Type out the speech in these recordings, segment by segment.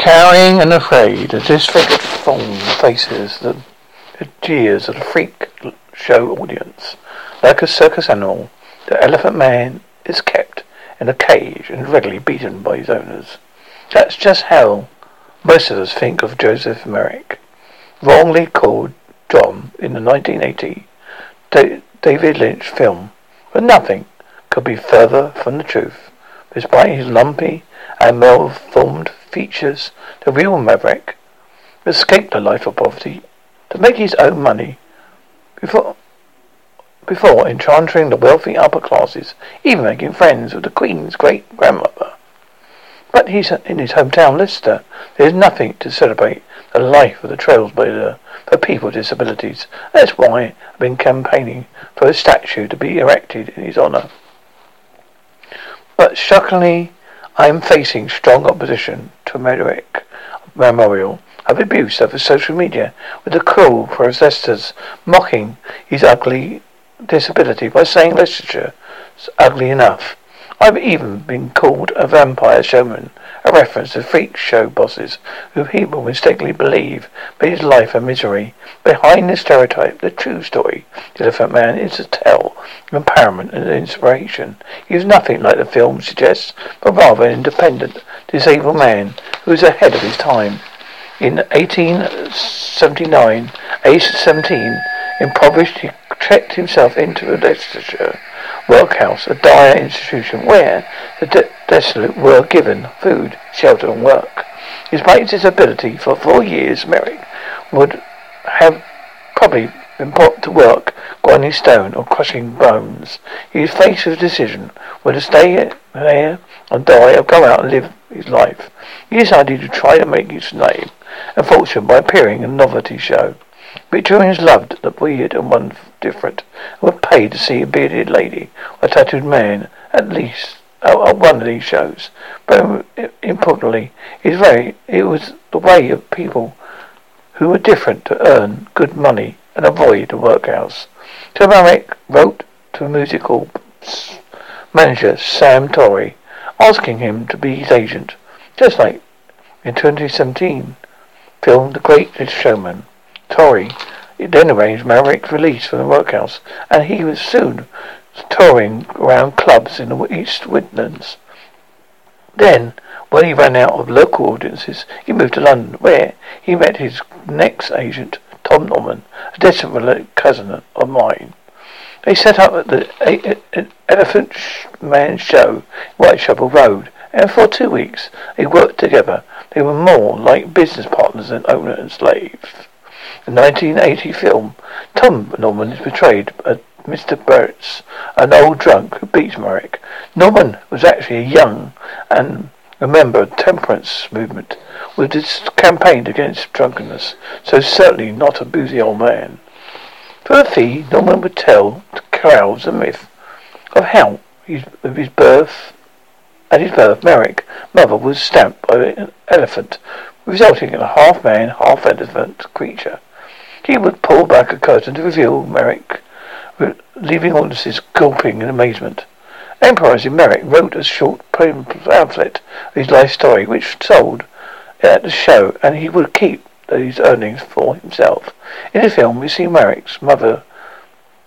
Cowering and afraid, the disfigured form faces the, the jeers of the freak show audience. Like a circus animal, the elephant man is kept in a cage and regularly beaten by his owners. That's just how most of us think of Joseph Merrick. Wrongly called John in the 1980 David Lynch film. But nothing could be further from the truth. Despite his lumpy and malformed features, the real Merrick escaped a life of poverty to make his own money before before enchanting the wealthy upper classes, even making friends with the Queen's great grandmother. But he's in his hometown, Leicester. There is nothing to celebrate the life of the trailblazer for people with disabilities. That's why I've been campaigning for a statue to be erected in his honour. But shockingly, I am facing strong opposition to a Merrick memorial of abuse over social media, with the cruel protesters mocking his ugly disability by saying literature is uh, ugly enough. I've even been called a vampire showman, a reference to freak show bosses who people mistakenly believe made his life a misery. Behind the stereotype, the true story, the Elephant Man is a tale of empowerment and inspiration. He is nothing like the film suggests, but rather an independent, disabled man who is ahead of his time. In 1879, aged 17, impoverished, he trekked himself into a Leicestershire workhouse, a dire institution where the de- desolate were given food, shelter, and work. Despite his disability, for four years, Merrick would have probably been put to work grinding stone or crushing bones. He was faced with a decision whether to stay there and die or go out and live his life. He decided to try to make his name and fortune by appearing in a novelty show. Victorians loved the weird and one different, and were paid to see a bearded lady or a tattooed man at least oh, at one of these shows. But uh, importantly, it was, very, it was the way of people who were different to earn good money and avoid the workhouse. Tom wrote to musical manager, Sam Torrey, asking him to be his agent, just like in 2017 film The Great Showman. Torrey then arranged Merrick's release from the workhouse, and he was soon touring around clubs in the East Midlands. Then, when he ran out of local audiences, he moved to London, where he met his next agent, Tom Norman, a distant cousin of mine. They set up at the Elephant Man Show, Whitechapel Road, and for two weeks they worked together. They were more like business partners than owner and slave. The 1980 film, Tom Norman is portrayed as Mr. Burtz, an old drunk who beats Merrick. Norman was actually a young and a member of the temperance movement, with his campaigned against drunkenness, so certainly not a boozy old man. For a fee, Norman would tell the crowds a myth of how his, of his birth at his birth, Merrick, mother was stamped by an elephant, resulting in a half man, half elephant creature. He would pull back a curtain to reveal Merrick, leaving audiences gulping in amazement. Emperor Merrick wrote a short pamphlet of his life story, which sold at the show, and he would keep these earnings for himself. In the film, we see Merrick's mother,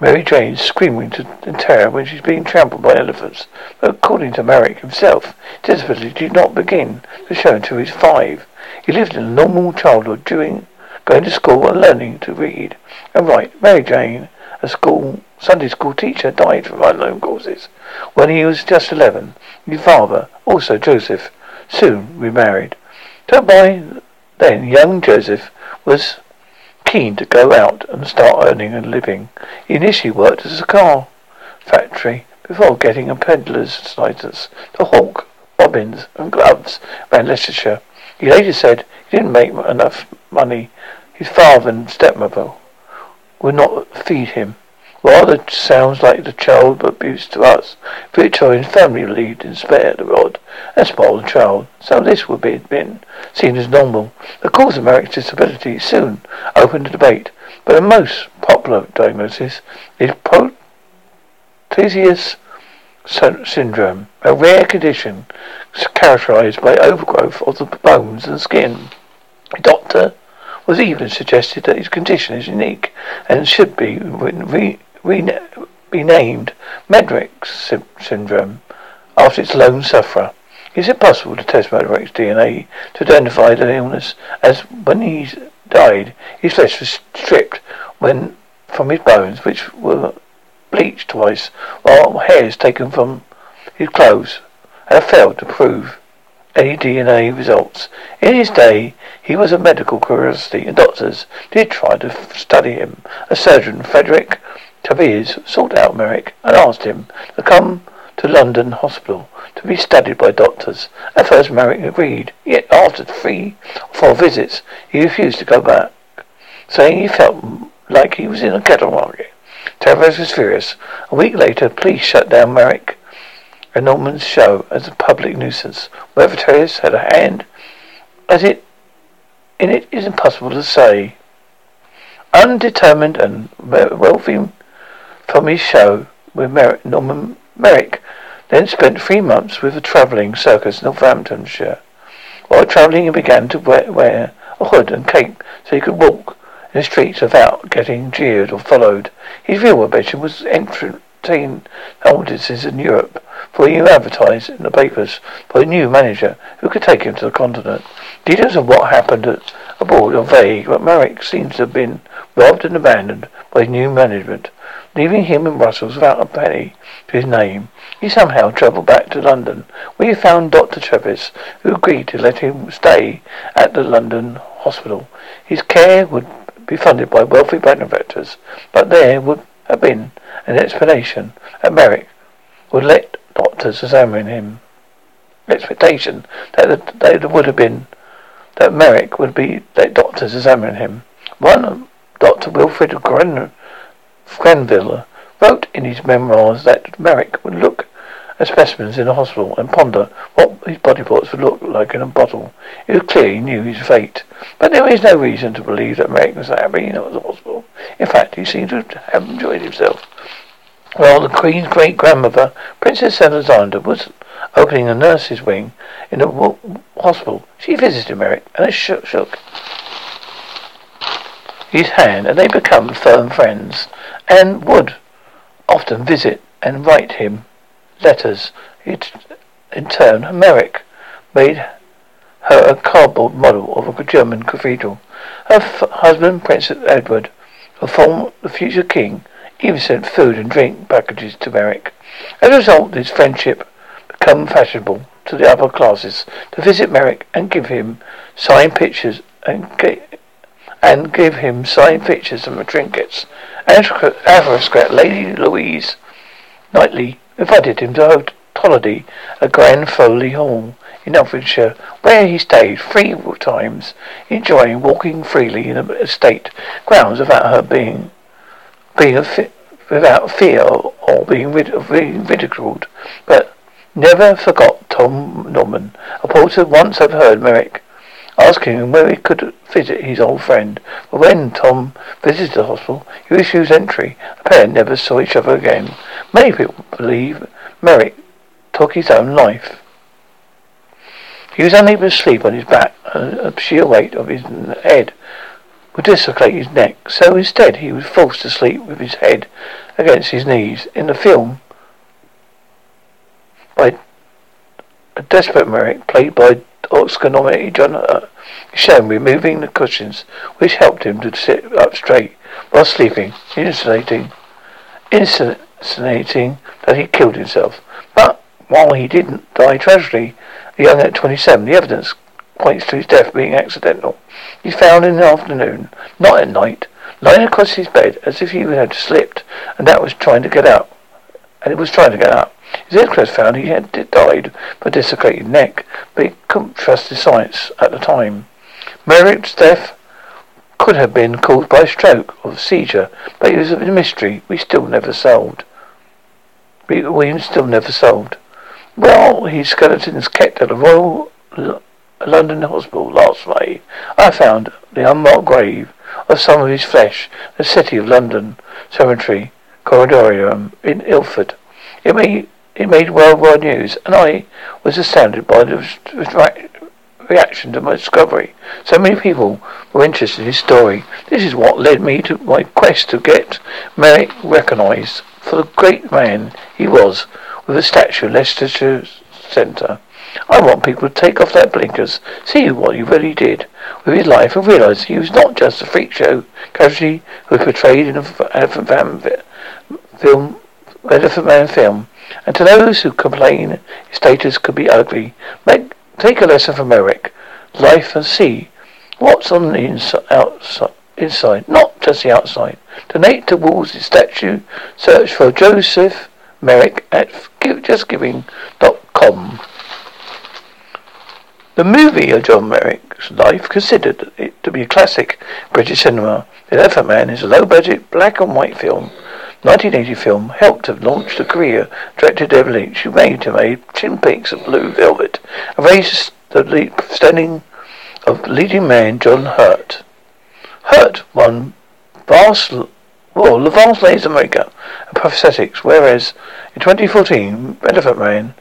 Mary Jane, screaming in terror when she's being trampled by elephants. But according to Merrick himself, disability did not begin to show until he was five. He lived in a normal childhood during going to school and learning to read and write. Mary Jane, a school Sunday school teacher, died from unknown causes when he was just eleven. His father, also Joseph, soon remarried. So by then, young Joseph was keen to go out and start earning a living. He initially worked as a car factory before getting a peddler's license to hawk bobbins and gloves around Leicestershire. He later said he didn't make enough money. His father and stepmother would not feed him. Rather sounds like the child but abuse to us. Victorian family believed in spare the rod and spoil the child. So this would be been seen as normal. The cause of Merrick's disability soon opened a debate, but the most popular diagnosis is Proteus syndrome, a rare condition characterized by overgrowth of the bones and skin. The doctor was even suggested that his condition is unique and should be re- be named Merrick sy- syndrome after its lone sufferer. Is it possible to test Merrick's DNA to identify the illness as when he died, his flesh was stripped when from his bones, which were bleached twice, while hairs taken from his clothes have failed to prove any DNA results. In his day, he was a medical curiosity, and doctors did try to study him. A surgeon, Frederick Treves, sought out Merrick and asked him to come to London Hospital to be studied by doctors. At first, Merrick agreed, yet after three or four visits, he refused to go back, saying he felt like he was in a cattle market. Treves was furious. A week later, police shut down Merrick and Norman's show as a public nuisance. Whether Treves had a hand as it in it is impossible to say. Undetermined and wealthy from his show with Merrick, Norman Merrick then spent three months with a travelling circus in Northamptonshire. While travelling, he began to wear, wear a hood and cape so he could walk in the streets without getting jeered or followed. His real ambition was entertain audiences in Europe, for he advertised in the papers for a new manager who could take him to the continent. Details of what happened at, abroad are vague, but Merrick seems to have been robbed and abandoned by new management, leaving him in Brussels without a penny to his name. He somehow travelled back to London, where he found Dr. Treves, who agreed to let him stay at the London hospital. His care would be funded by wealthy benefactors, but there would have been an explanation that Merrick would let doctors examine him. Expectation that there would have been that Merrick would be let doctors examine him. One Dr. Wilfred Gren- Grenfell wrote in his memoirs that Merrick would look at specimens in a hospital and ponder what his body parts would look like in a bottle. It was clear he knew his fate. But there is no reason to believe that Merrick was happy in the hospital. In fact, he seemed to have enjoyed himself. While the Queen's great grandmother, Princess Alexandra, was opening a nurse's wing in the hospital, she visited Merrick and shook his hand, and they become firm friends, and would often visit and write him letters. It, in turn, Merrick made her a cardboard model of a German cathedral. Her f- husband, Prince Edward, the, former, the future king, even sent food and drink packages to Merrick. As a result, his friendship became fashionable to the upper classes to visit Merrick and give him signed pictures and and give him signed pictures and trinkets. Aristocrat Lady Louise Knightley invited him to a holiday at Grand Fawsley Hall in Oxfordshire, where he stayed three times, enjoying walking freely in the estate grounds without her being being without fear or being, rid- being ridiculed. But never forgot Tom Norman. A porter once overheard Merrick asking him where he could visit his old friend. But when Tom visited the hospital, he refused entry. The pair never saw each other again. Many people believe Merrick took his own life. He was unable to sleep on his back, and the sheer weight of his head would dislocate his neck. So instead, he was forced to sleep with his head against his knees. In the film, by a desperate Merrick, played by John uh, shown removing the cushions, which helped him to sit up straight while sleeping, insinuating, insinuating that he killed himself. But while he didn't die tragically, young at 27, the evidence points to his death being accidental. He found in the afternoon, not at night, lying across his bed as if he had slipped, and that was trying to get up. And it was trying to get up. His inquest found he had died of a dislocated neck, but he couldn't trust his science at the time. Merrick's death could have been caused by a stroke or seizure, but it was a mystery we still never solved. We still never solved. Well, his skeletons kept at the Royal London Hospital last May. I found the unmarked grave of some of his flesh, the City of London Cemetery, Crematorium in Ilford. It may It made worldwide news, and I was astounded by the reaction to my discovery. So many people were interested in his story. This is what led me to my quest to get Merrick recognized for the great man he was, with a statue at Leicestershire Centre. I want people to take off their blinkers, see what he really did with his life, and realise he was not just a freak show casualty who was portrayed in a Elephant Man film, Elephant Man film. And to those who complain his status could be ugly, make, take a lesson from Merrick, life, and see what's on the inside, outside, inside, not just the outside. Donate towards his statue. Search for Joseph Merrick at justgiving.com. The movie of John Merrick's life considered it to be a classic British cinema. The Elephant Man is a low-budget black and white film. 1980 film helped to launch the career director David Lynch, who made to made Twin Peaks of Blue Velvet, and raised the standing of leading man John Hurt. Hurt won vast, well, the vast laser makeup and prosthetics, whereas in 2014, Elephant Man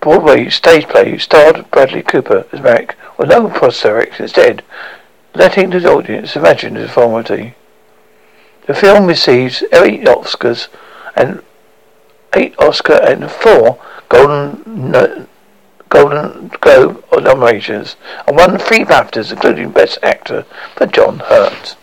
Broadway stage play starred Bradley Cooper as Merrick with no prosthetics instead, letting the audience imagine his deformity. The film receives eight Oscars and eight Oscar and four Golden Golden Globe nominations and won three BAFTAs, including Best Actor for John Hurt.